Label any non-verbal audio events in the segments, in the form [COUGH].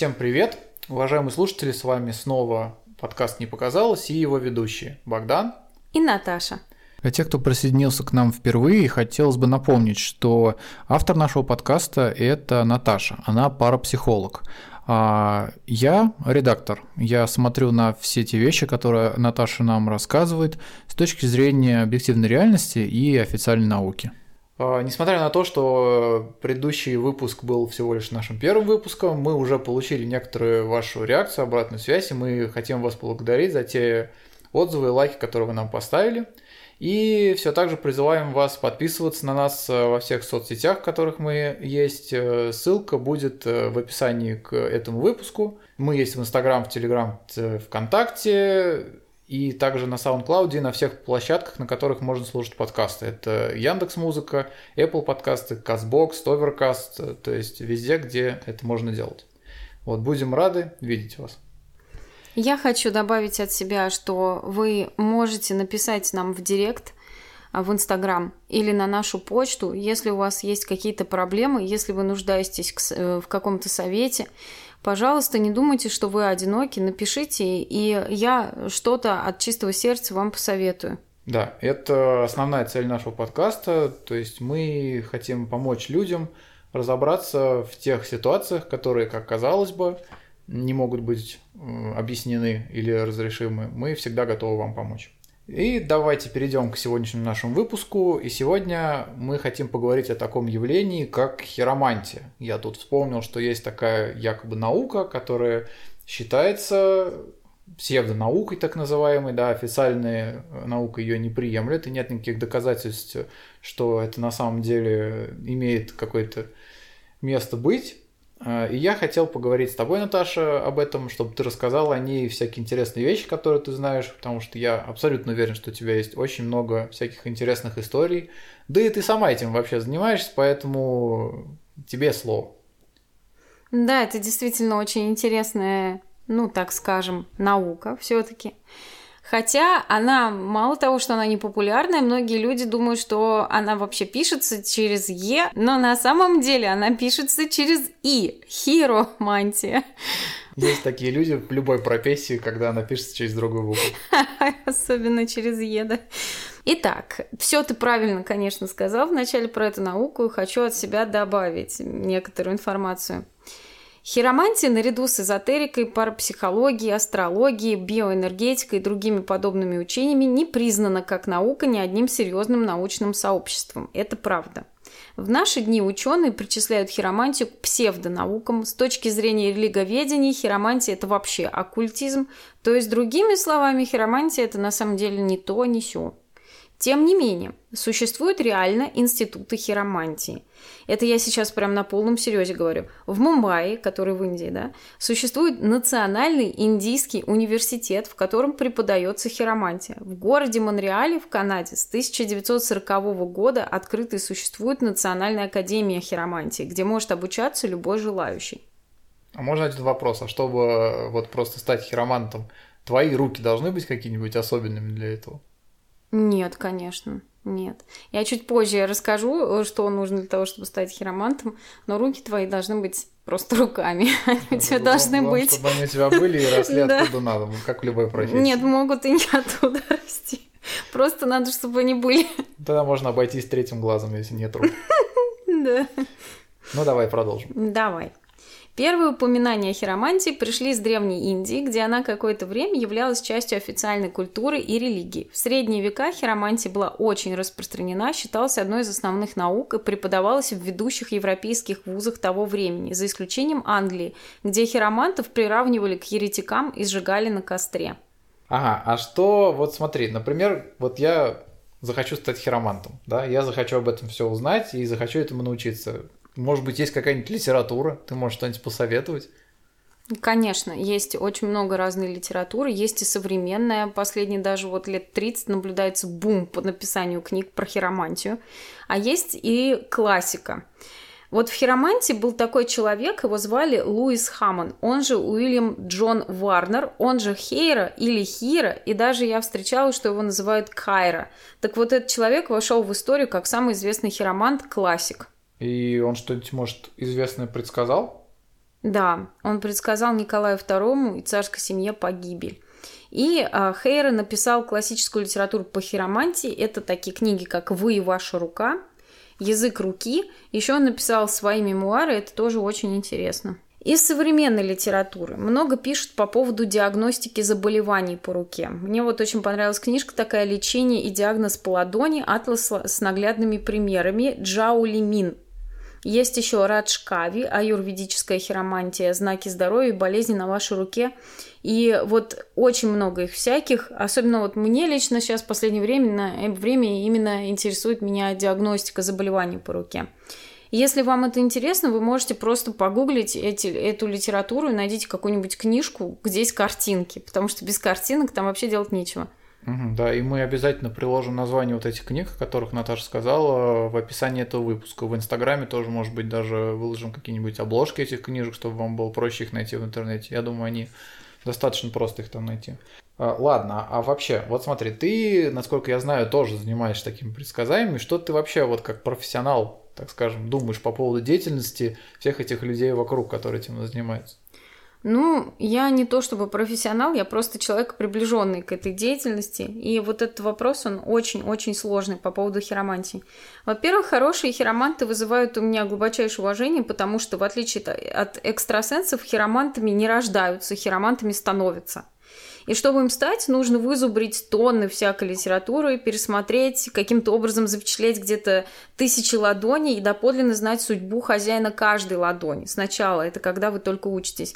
Всем привет! Уважаемые слушатели, с вами снова подкаст «Не показалось» и его ведущие Богдан и Наташа. Для тех, кто присоединился к нам впервые, хотелось бы напомнить, что автор нашего подкаста – это Наташа, она парапсихолог. А я редактор. Я смотрю на все те вещи, которые Наташа нам рассказывает с точки зрения объективной реальности и официальной науки. А, несмотря на то, что предыдущий выпуск был всего лишь нашим первым выпуском, мы уже получили некоторую вашу реакцию, обратную связь, и мы хотим вас поблагодарить за те отзывы и лайки, которые вы нам поставили. И все так же призываем вас подписываться на нас э, во всех соцсетях, в которых мы есть. Э, ссылка будет э, в описании к этому выпуску. Мы есть в Инстаграм, в Телеграм, ВКонтакте и также на SoundCloud и на всех площадках, на которых можно слушать подкасты. Это Яндекс Музыка, Apple подкасты, CastBox, Overcast, то есть везде, где это можно делать. Вот, будем рады видеть вас. Я хочу добавить от себя, что вы можете написать нам в директ а, в Инстаграм или на нашу почту, если у вас есть какие-то проблемы, если вы нуждаетесь э, в каком-то совете, Пожалуйста, не думайте, что вы одиноки, напишите, и я что-то от чистого сердца вам посоветую. Да, это основная цель нашего подкаста, то есть мы хотим помочь людям разобраться в тех ситуациях, которые, как казалось бы, не могут быть э, объяснены или разрешимы. Мы всегда готовы вам помочь. И давайте перейдем к сегодняшнему нашему выпуску. И сегодня мы хотим поговорить о таком явлении, как хиромантия. Я тут вспомнил, что есть такая якобы наука, которая считается псевдонаукой так называемой, да, официальная наука ее не приемлет, и нет никаких доказательств, что это на самом деле имеет какое-то место быть. А, и я хотел поговорить с тобой, Наташа, об этом, чтобы ты рассказала о ней всякие интересные вещи, которые ты знаешь, потому что я абсолютно уверен, что у тебя есть очень много всяких интересных историй. Да и ты сама этим вообще занимаешься, поэтому тебе слово. Да, это действительно очень интересная, ну, так скажем, наука все-таки. Хотя она, мало того, что она не популярная, многие люди думают, что она вообще пишется через Е, но на самом деле она пишется через И. Хиромантия. Есть такие люди в любой профессии, когда она пишется через другую букву. [LAUGHS] Особенно через Е, да. Итак, все ты правильно, конечно, сказал вначале про эту науку, и хочу от себя добавить некоторую информацию. Хиромантия наряду с эзотерикой, парапсихологией, астрологией, биоэнергетикой и другими подобными учениями не признана как наука ни одним серьезным научным сообществом. Это правда. В наши дни ученые причисляют хиромантию к псевдонаукам. С точки зрения религоведения, хиромантия – это вообще оккультизм. То есть, другими словами, хиромантия – это на самом деле не то, не сё. Тем не менее, существуют реально институты хиромантии. Это я сейчас прям на полном серьезе говорю. В Мумбаи, который в Индии, да, существует Национальный индийский университет, в котором преподается хиромантия. В городе Монреале в Канаде с 1940 года открыта и существует Национальная академия хиромантии, где может обучаться любой желающий. А можно один вопрос? А чтобы э, вот просто стать хиромантом, твои руки должны быть какими-нибудь особенными для этого? Нет, конечно. Нет. Я чуть позже расскажу, что нужно для того, чтобы стать хиромантом, но руки твои должны быть просто руками. [LAUGHS] Они у тебя должны быть. Чтобы они у тебя были и росли [LAUGHS] откуда надо, как в любой профессии. Нет, могут и не оттуда [LAUGHS] расти. Просто надо, чтобы они были. Тогда можно обойтись третьим глазом, если нет рук. Да. Ну, давай продолжим. Давай. Первые упоминания о хиромантии пришли из Древней Индии, где она какое-то время являлась частью официальной культуры и религии. В средние века хиромантия была очень распространена, считалась одной из основных наук и преподавалась в ведущих европейских вузах того времени, за исключением Англии, где хиромантов приравнивали к еретикам и сжигали на костре. Ага, а что, вот смотри, например, вот я захочу стать хиромантом, да, я захочу об этом все узнать и захочу этому научиться. Может быть, есть какая-нибудь литература, ты можешь что-нибудь посоветовать? Конечно, есть очень много разной литературы, есть и современная. Последние даже вот лет 30 наблюдается бум по написанию книг про хиромантию. А есть и классика. Вот в хиромантии был такой человек, его звали Луис Хаммон, он же Уильям Джон Варнер, он же Хейра или Хира, и даже я встречала, что его называют Кайра. Так вот этот человек вошел в историю как самый известный хиромант, классик. И он что-нибудь, может, известное предсказал? Да, он предсказал Николаю II и царской семье погибель. И а, Хейра написал классическую литературу по хиромантии. Это такие книги, как «Вы и ваша рука», «Язык руки». Еще он написал свои мемуары, это тоже очень интересно. Из современной литературы много пишут по поводу диагностики заболеваний по руке. Мне вот очень понравилась книжка такая «Лечение и диагноз по ладони. Атлас с наглядными примерами» Джаули Мин. Есть еще Раджкави, аюрведическая хиромантия, знаки здоровья и болезни на вашей руке. И вот очень много их всяких. Особенно вот мне лично сейчас в последнее время, время именно интересует меня диагностика заболеваний по руке. Если вам это интересно, вы можете просто погуглить эти, эту литературу и найдите какую-нибудь книжку, где есть картинки, потому что без картинок там вообще делать нечего. Да, и мы обязательно приложим название вот этих книг, о которых Наташа сказала, в описании этого выпуска. В Инстаграме тоже, может быть, даже выложим какие-нибудь обложки этих книжек, чтобы вам было проще их найти в интернете. Я думаю, они достаточно просто их там найти. А, ладно, а вообще, вот смотри, ты, насколько я знаю, тоже занимаешься такими предсказаниями. Что ты вообще вот как профессионал так скажем, думаешь по поводу деятельности всех этих людей вокруг, которые этим занимаются? Ну, я не то чтобы профессионал, я просто человек, приближенный к этой деятельности. И вот этот вопрос, он очень-очень сложный по поводу хиромантии. Во-первых, хорошие хироманты вызывают у меня глубочайшее уважение, потому что, в отличие от экстрасенсов, хиромантами не рождаются, хиромантами становятся. И чтобы им стать, нужно вызубрить тонны всякой литературы, пересмотреть, каким-то образом запечатлеть где-то тысячи ладоней и доподлинно знать судьбу хозяина каждой ладони. Сначала, это когда вы только учитесь.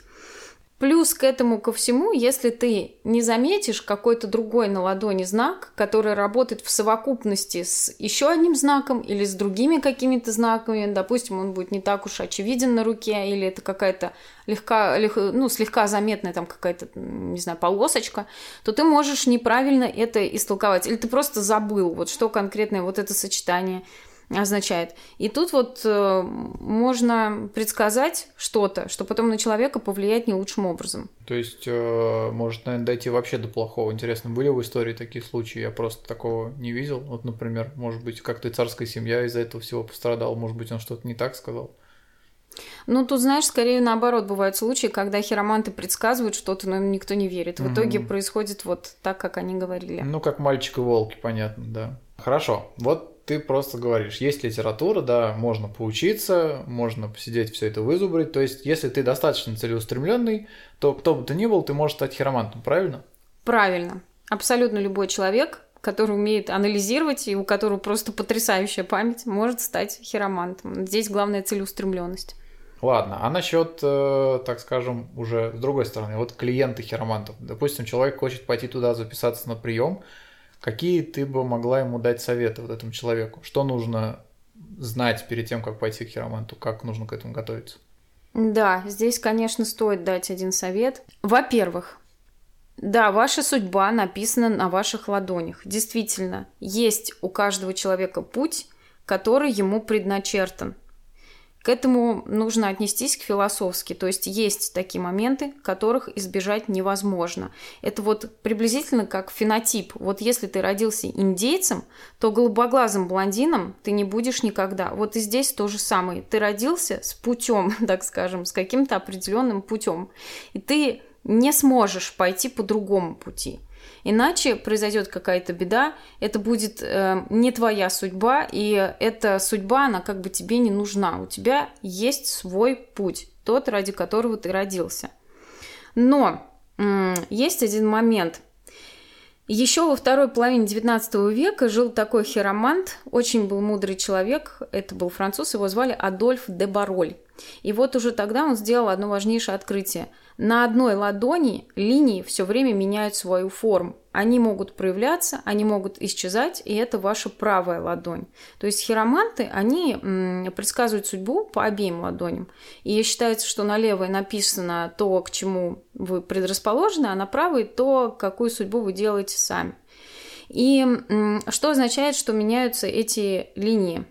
Плюс к этому ко всему, если ты не заметишь какой-то другой на ладони знак, который работает в совокупности с еще одним знаком или с другими какими-то знаками, допустим, он будет не так уж очевиден на руке, или это какая-то легка, лег, ну, слегка заметная там какая-то, не знаю, полосочка, то ты можешь неправильно это истолковать. Или ты просто забыл, вот что конкретное вот это сочетание – означает. И тут вот э, можно предсказать что-то, что потом на человека повлияет не лучшим образом. То есть э, может, наверное, дойти вообще до плохого. Интересно, были в истории такие случаи? Я просто такого не видел. Вот, например, может быть, как-то царская семья из-за этого всего пострадала, может быть, он что-то не так сказал. Ну, тут, знаешь, скорее наоборот бывают случаи, когда хироманты предсказывают что-то, но им никто не верит. В итоге mm-hmm. происходит вот так, как они говорили. Ну, как мальчик и волки, понятно, да. Хорошо. Вот ты просто говоришь, есть литература, да, можно поучиться, можно посидеть, все это вызубрить. То есть, если ты достаточно целеустремленный, то кто бы ты ни был, ты можешь стать хиромантом, правильно? Правильно. Абсолютно любой человек, который умеет анализировать и у которого просто потрясающая память, может стать хиромантом. Здесь главная целеустремленность. Ладно, а насчет, э, так скажем, уже с другой стороны, вот клиенты хиромантов. Допустим, человек хочет пойти туда записаться на прием, Какие ты бы могла ему дать советы вот этому человеку? Что нужно знать перед тем, как пойти к хироманту? Как нужно к этому готовиться? Да, здесь, конечно, стоит дать один совет. Во-первых, да, ваша судьба написана на ваших ладонях. Действительно, есть у каждого человека путь, который ему предначертан. К этому нужно отнестись к философски, то есть есть такие моменты, которых избежать невозможно. Это вот приблизительно как фенотип. Вот если ты родился индейцем, то голубоглазым блондином ты не будешь никогда. Вот и здесь то же самое. Ты родился с путем, [LAUGHS] так скажем, с каким-то определенным путем. И ты не сможешь пойти по другому пути. Иначе произойдет какая-то беда, это будет э, не твоя судьба, и эта судьба, она как бы тебе не нужна. У тебя есть свой путь, тот, ради которого ты родился. Но э, есть один момент. Еще во второй половине XIX века жил такой хиромант, очень был мудрый человек, это был француз, его звали Адольф де Бароль. И вот уже тогда он сделал одно важнейшее открытие. На одной ладони линии все время меняют свою форму. Они могут проявляться, они могут исчезать, и это ваша правая ладонь. То есть хироманты, они предсказывают судьбу по обеим ладоням. И считается, что на левой написано то, к чему вы предрасположены, а на правой то, какую судьбу вы делаете сами. И что означает, что меняются эти линии?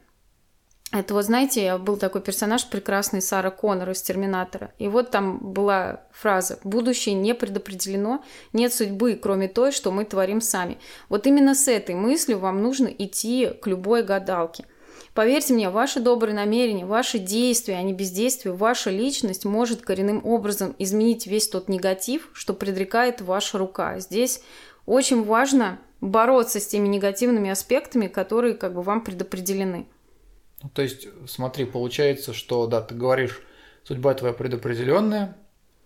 Это вот, знаете, был такой персонаж прекрасный Сара Коннор из «Терминатора». И вот там была фраза «Будущее не предопределено, нет судьбы, кроме той, что мы творим сами». Вот именно с этой мыслью вам нужно идти к любой гадалке. Поверьте мне, ваши добрые намерения, ваши действия, а не бездействия, ваша личность может коренным образом изменить весь тот негатив, что предрекает ваша рука. Здесь очень важно бороться с теми негативными аспектами, которые как бы вам предопределены. Ну, то есть, смотри, получается, что, да, ты говоришь, судьба твоя предопределенная,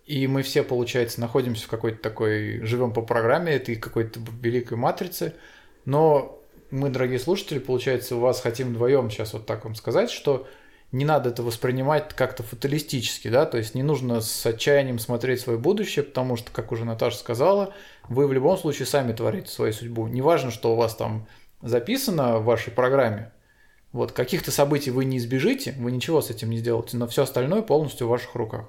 и мы все, получается, находимся в какой-то такой, живем по программе этой какой-то великой матрицы, но мы, дорогие слушатели, получается, у вас хотим вдвоем сейчас вот так вам сказать, что не надо это воспринимать как-то фаталистически, да, то есть не нужно с отчаянием смотреть свое будущее, потому что, как уже Наташа сказала, вы в любом случае сами творите свою судьбу. Неважно, что у вас там записано в вашей программе, вот, каких-то событий вы не избежите, вы ничего с этим не сделаете, но все остальное полностью в ваших руках.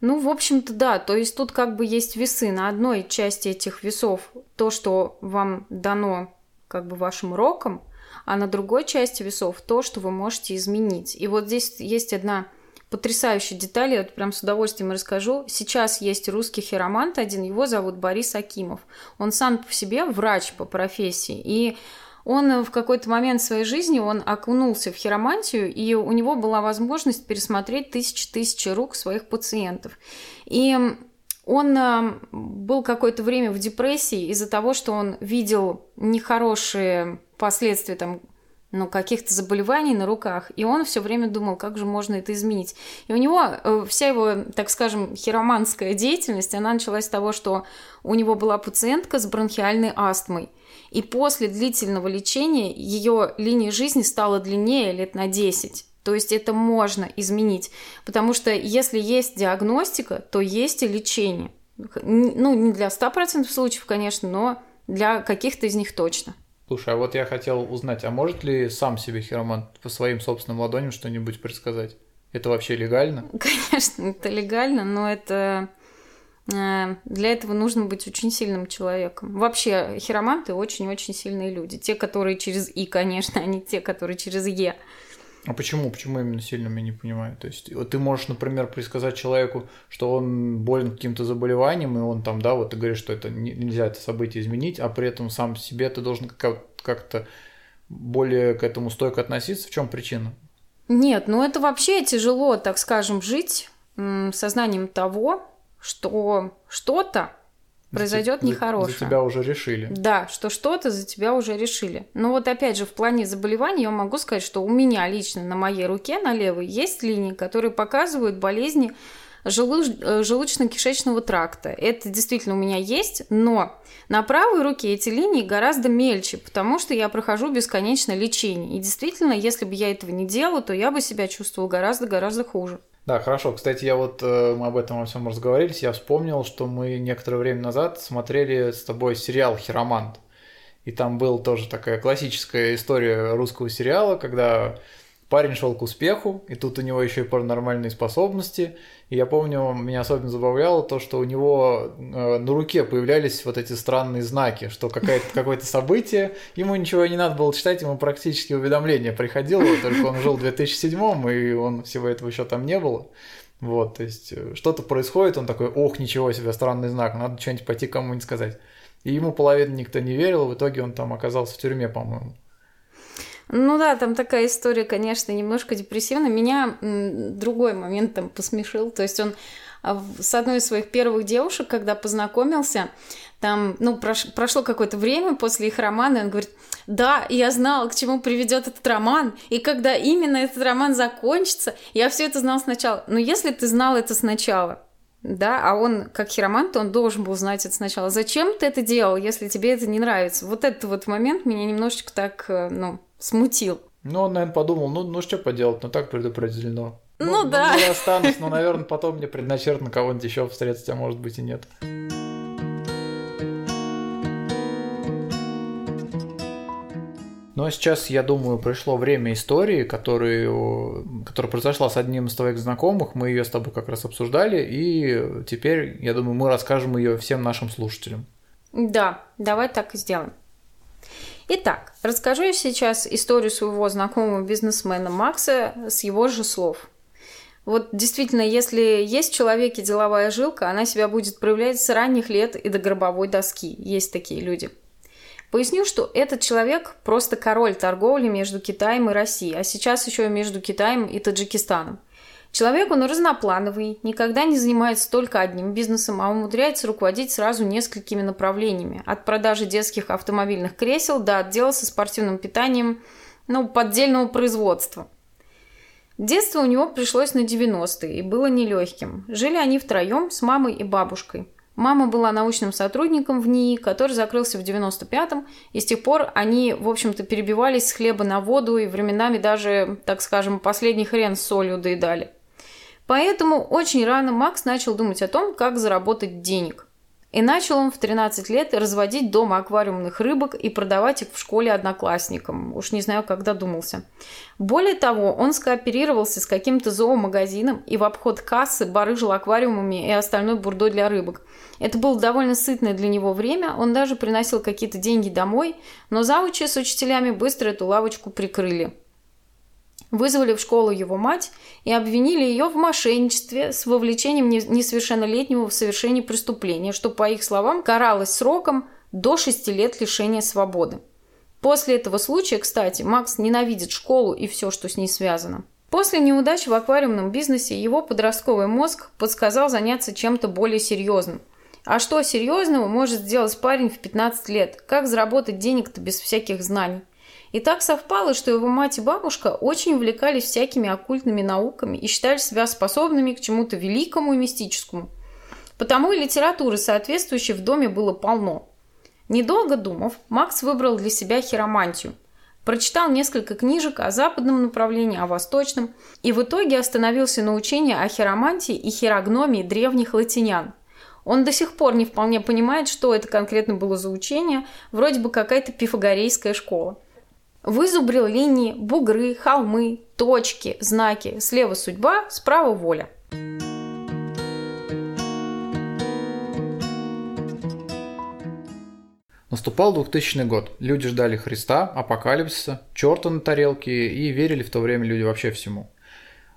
Ну, в общем-то, да. То есть тут как бы есть весы. На одной части этих весов то, что вам дано как бы вашим роком, а на другой части весов то, что вы можете изменить. И вот здесь есть одна потрясающая деталь, я вот прям с удовольствием расскажу. Сейчас есть русский хиромант один, его зовут Борис Акимов. Он сам по себе врач по профессии, и он в какой-то момент своей жизни он окунулся в хиромантию, и у него была возможность пересмотреть тысячи-тысячи рук своих пациентов. И он э, был какое-то время в депрессии из-за того, что он видел нехорошие последствия там ну, каких-то заболеваний на руках, и он все время думал, как же можно это изменить. И у него э, вся его, так скажем, хироманская деятельность, она началась с того, что у него была пациентка с бронхиальной астмой. И после длительного лечения ее линия жизни стала длиннее лет на 10. То есть это можно изменить. Потому что если есть диагностика, то есть и лечение. Ну, не для 100% случаев, конечно, но для каких-то из них точно. Слушай, а вот я хотел узнать, а может ли сам себе хиромант по своим собственным ладоням что-нибудь предсказать? Это вообще легально? [LAUGHS] Конечно, это легально, но это для этого нужно быть очень сильным человеком. Вообще, хироманты очень-очень сильные люди. Те, которые через И, конечно, [LAUGHS] а не те, которые через Е. А почему? Почему именно сильным, я не понимаю. То есть ты можешь, например, предсказать человеку, что он болен каким-то заболеванием, и он там, да, вот ты говоришь, что это нельзя это событие изменить, а при этом сам себе ты должен как-то более к этому стойко относиться. В чем причина? Нет, ну это вообще тяжело, так скажем, жить сознанием того, что что-то произойдет нехорошее. За тебя уже решили. Да, что что-то за тебя уже решили. Но вот опять же, в плане заболеваний я могу сказать, что у меня лично на моей руке, на левой, есть линии, которые показывают болезни э, желудочно-кишечного тракта. Это действительно у меня есть, но на правой руке эти линии гораздо мельче, потому что я прохожу бесконечное лечение. И действительно, если бы я этого не делала, то я бы себя чувствовала гораздо-гораздо хуже. Да, хорошо. Кстати, я вот э, мы об этом во всем разговорились. Я вспомнил, что мы некоторое время назад смотрели с тобой сериал Хиромант. И там была тоже такая классическая история русского сериала, когда парень шел к успеху, и тут у него еще и паранормальные способности. И я помню, меня особенно забавляло то, что у него э, на руке появлялись вот эти странные знаки, что какое-то событие, ему ничего не надо было читать, ему практически уведомление приходило, только он жил в 2007 и он всего этого еще там не было. Вот, то есть э, что-то происходит, он такой, ох, ничего себе, странный знак, надо что-нибудь пойти кому-нибудь сказать. И ему половина никто не верил, в итоге он там оказался в тюрьме, по-моему. Ну да, там такая история, конечно, немножко депрессивная. Меня другой момент там посмешил. То есть он а, с одной из своих первых девушек, когда познакомился, там, ну, прош, прошло какое-то время после их романа, и он говорит, да, я знал, к чему приведет этот роман, и когда именно этот роман закончится, я все это знал сначала. Но если ты знал это сначала, да, а он, как хиромант, он должен был знать это сначала. Зачем ты это делал, если тебе это не нравится? Вот этот вот момент меня немножечко так, э, ну, смутил. Ну, он, наверное, подумал, ну, ну что поделать, ну так предопределено. Ну, ну да. Ну, я останусь, но, наверное, потом мне предначертано кого-нибудь еще встретить, а может быть и нет. Ну а сейчас, я думаю, пришло время истории, которую, которая произошла с одним из твоих знакомых. Мы ее с тобой как раз обсуждали, и теперь, я думаю, мы расскажем ее всем нашим слушателям. Да, давай так и сделаем. Итак, расскажу я сейчас историю своего знакомого бизнесмена Макса с его же слов. Вот действительно, если есть в человеке деловая жилка, она себя будет проявлять с ранних лет и до гробовой доски. Есть такие люди. Поясню, что этот человек просто король торговли между Китаем и Россией, а сейчас еще и между Китаем и Таджикистаном. Человек, он разноплановый, никогда не занимается только одним бизнесом, а умудряется руководить сразу несколькими направлениями. От продажи детских автомобильных кресел до отдела со спортивным питанием, ну, поддельного производства. Детство у него пришлось на 90-е и было нелегким. Жили они втроем с мамой и бабушкой. Мама была научным сотрудником в НИИ, который закрылся в 95-м, и с тех пор они, в общем-то, перебивались с хлеба на воду и временами даже, так скажем, последний хрен с солью доедали. Поэтому очень рано Макс начал думать о том, как заработать денег. И начал он в 13 лет разводить дома аквариумных рыбок и продавать их в школе одноклассникам. Уж не знаю, как додумался. Более того, он скооперировался с каким-то зоомагазином и в обход кассы барыжил аквариумами и остальной бурдой для рыбок. Это было довольно сытное для него время, он даже приносил какие-то деньги домой, но заучи с учителями быстро эту лавочку прикрыли. Вызвали в школу его мать и обвинили ее в мошенничестве с вовлечением несовершеннолетнего в совершение преступления, что, по их словам, каралось сроком до 6 лет лишения свободы. После этого случая, кстати, Макс ненавидит школу и все, что с ней связано. После неудач в аквариумном бизнесе его подростковый мозг подсказал заняться чем-то более серьезным. А что серьезного может сделать парень в 15 лет? Как заработать денег-то без всяких знаний? И так совпало, что его мать и бабушка очень увлекались всякими оккультными науками и считали себя способными к чему-то великому и мистическому. Потому и литературы соответствующей в доме было полно. Недолго думав, Макс выбрал для себя хиромантию. Прочитал несколько книжек о западном направлении, о восточном, и в итоге остановился на учении о хиромантии и хирогномии древних латинян. Он до сих пор не вполне понимает, что это конкретно было за учение, вроде бы какая-то пифагорейская школа. Вызубрил линии, бугры, холмы, точки, знаки. Слева судьба, справа воля. Наступал 2000 год. Люди ждали Христа, апокалипсиса, черта на тарелке и верили в то время люди вообще всему.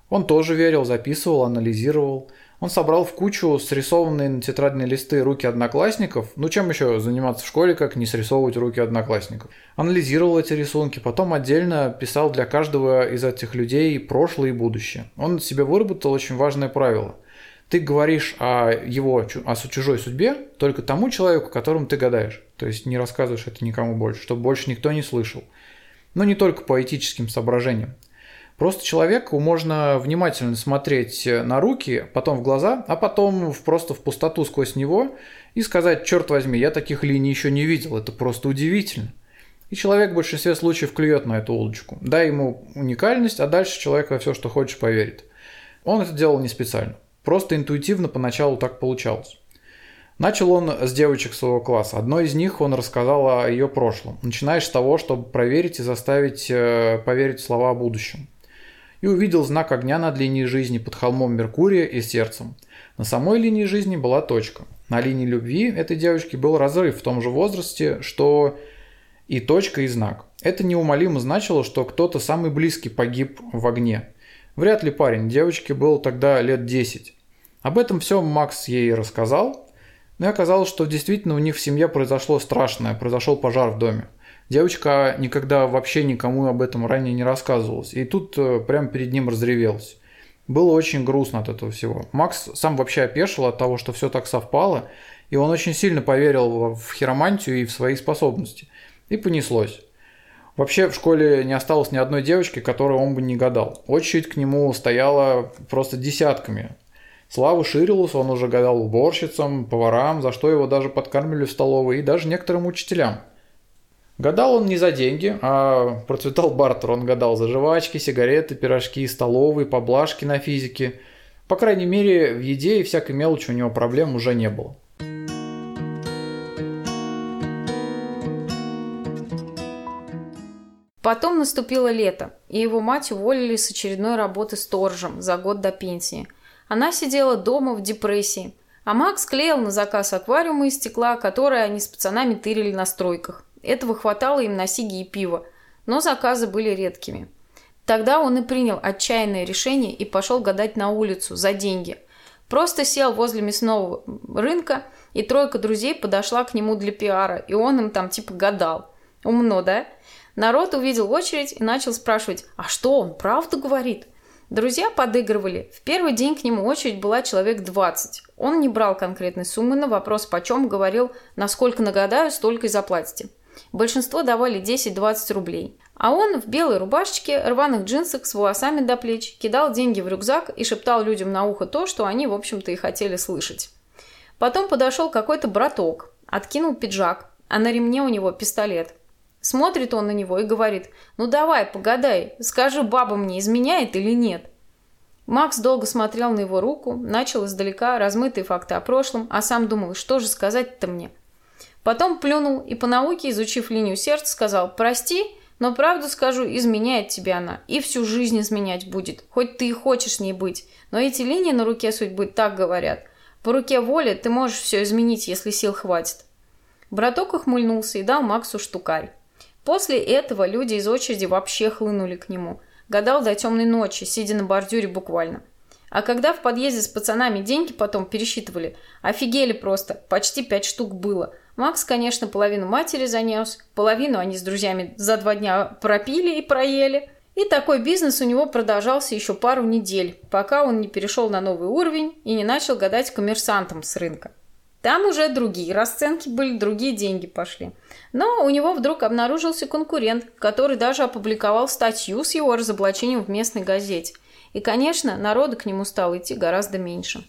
Он тоже верил, записывал, анализировал. Он собрал в кучу срисованные на тетрадные листы руки одноклассников. Ну, чем еще заниматься в школе, как не срисовывать руки одноклассников? Анализировал эти рисунки, потом отдельно писал для каждого из этих людей прошлое и будущее. Он себе выработал очень важное правило. Ты говоришь о его, о чужой судьбе только тому человеку, которому ты гадаешь. То есть не рассказываешь это никому больше, чтобы больше никто не слышал. Но не только по этическим соображениям. Просто человеку можно внимательно смотреть на руки, потом в глаза, а потом просто в пустоту сквозь него и сказать, черт возьми, я таких линий еще не видел, это просто удивительно. И человек в большинстве случаев клюет на эту удочку. Дай ему уникальность, а дальше человек во все, что хочешь, поверит. Он это делал не специально. Просто интуитивно поначалу так получалось. Начал он с девочек своего класса. Одной из них он рассказал о ее прошлом. Начинаешь с того, чтобы проверить и заставить э, поверить слова о будущем и увидел знак огня над линией жизни под холмом Меркурия и сердцем. На самой линии жизни была точка. На линии любви этой девочки был разрыв в том же возрасте, что и точка, и знак. Это неумолимо значило, что кто-то самый близкий погиб в огне. Вряд ли парень, девочке было тогда лет 10. Об этом все Макс ей рассказал, но и оказалось, что действительно у них в семье произошло страшное, произошел пожар в доме. Девочка никогда вообще никому об этом ранее не рассказывалась. И тут э, прямо перед ним разревелась. Было очень грустно от этого всего. Макс сам вообще опешил от того, что все так совпало, и он очень сильно поверил в хиромантию и в свои способности. И понеслось. Вообще в школе не осталось ни одной девочки, которой он бы не гадал. Очередь к нему стояла просто десятками. Слава ширилась, он уже гадал уборщицам, поварам, за что его даже подкармливали в столовой, и даже некоторым учителям – Гадал он не за деньги, а процветал бартер. Он гадал за жвачки, сигареты, пирожки, столовые, поблажки на физике. По крайней мере, в еде и всякой мелочи у него проблем уже не было. Потом наступило лето, и его мать уволили с очередной работы сторожем за год до пенсии. Она сидела дома в депрессии, а Макс клеил на заказ аквариумы из стекла, которые они с пацанами тырили на стройках. Этого хватало им на сиги и пиво, но заказы были редкими. Тогда он и принял отчаянное решение и пошел гадать на улицу за деньги. Просто сел возле мясного рынка и тройка друзей подошла к нему для пиара, и он им там типа гадал. Умно, да? Народ увидел очередь и начал спрашивать, а что он правду говорит? Друзья подыгрывали. В первый день к нему очередь была человек 20. Он не брал конкретной суммы на вопрос почем, говорил, насколько нагадаю, столько и заплатите. Большинство давали 10-20 рублей. А он в белой рубашечке, рваных джинсах с волосами до плеч кидал деньги в рюкзак и шептал людям на ухо то, что они, в общем-то, и хотели слышать. Потом подошел какой-то браток, откинул пиджак, а на ремне у него пистолет. Смотрит он на него и говорит, ну давай, погадай, скажи, баба мне изменяет или нет. Макс долго смотрел на его руку, начал издалека размытые факты о прошлом, а сам думал, что же сказать-то мне. Потом плюнул и по науке, изучив линию сердца, сказал «Прости, но правду скажу, изменяет тебя она, и всю жизнь изменять будет, хоть ты и хочешь не быть. Но эти линии на руке судьбы так говорят. По руке воли ты можешь все изменить, если сил хватит». Браток ухмыльнулся и дал Максу штукарь. После этого люди из очереди вообще хлынули к нему. Гадал до темной ночи, сидя на бордюре буквально. А когда в подъезде с пацанами деньги потом пересчитывали, офигели просто, почти пять штук было. Макс, конечно, половину матери занес, половину они с друзьями за два дня пропили и проели. И такой бизнес у него продолжался еще пару недель, пока он не перешел на новый уровень и не начал гадать коммерсантам с рынка. Там уже другие расценки были, другие деньги пошли. Но у него вдруг обнаружился конкурент, который даже опубликовал статью с его разоблачением в местной газете. И, конечно, народу к нему стало идти гораздо меньше.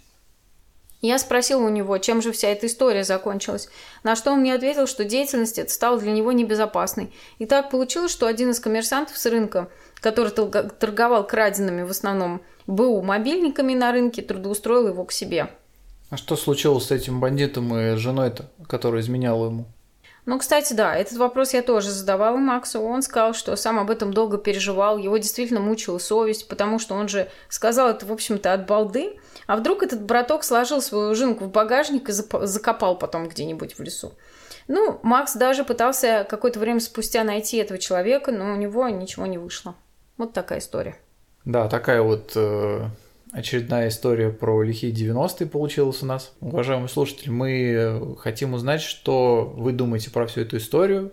Я спросила у него, чем же вся эта история закончилась, на что он мне ответил, что деятельность эта стала для него небезопасной. И так получилось, что один из коммерсантов с рынка, который торговал краденными в основном БУ мобильниками на рынке, трудоустроил его к себе. А что случилось с этим бандитом и женой-то, которая изменяла ему? Ну, кстати, да, этот вопрос я тоже задавала Максу. Он сказал, что сам об этом долго переживал, его действительно мучила совесть, потому что он же сказал это, в общем-то, от балды. А вдруг этот браток сложил свою жинку в багажник и закопал потом где-нибудь в лесу. Ну, Макс даже пытался какое-то время спустя найти этого человека, но у него ничего не вышло. Вот такая история. Да, такая вот э, Очередная история про лихие 90-е получилась у нас. Уважаемые слушатели, мы хотим узнать, что вы думаете про всю эту историю.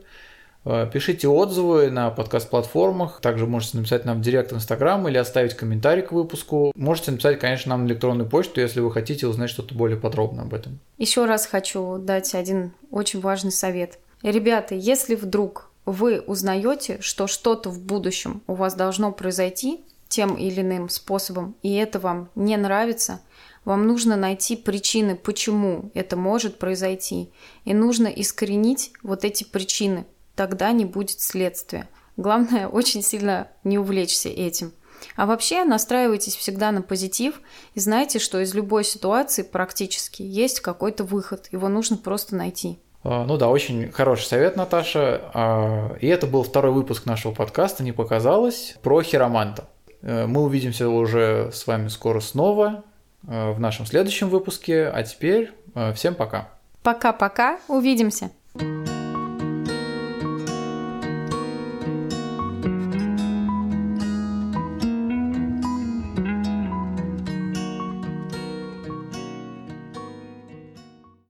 Э, пишите отзывы на подкаст-платформах. Также можете написать нам в директ Инстаграм или оставить комментарий к выпуску. Можете написать, конечно, нам на электронную почту, если вы хотите узнать что-то более подробно об этом. Еще раз хочу дать один очень важный совет. Ребята, если вдруг вы узнаете, что что-то в будущем у вас должно произойти, тем или иным способом, и это вам не нравится, вам нужно найти причины, почему это может произойти. И нужно искоренить вот эти причины. Тогда не будет следствия. Главное, [LAUGHS] очень сильно не увлечься этим. А вообще настраивайтесь всегда на позитив и знайте, что из любой ситуации практически есть какой-то выход. Его нужно просто найти. А, ну да, очень хороший совет, Наташа. А, и это был второй выпуск нашего подкаста «Не показалось» про хироманта. Э, мы увидимся уже с вами скоро снова э, в нашем следующем выпуске. А теперь э, всем пока. Пока-пока. Увидимся. thank you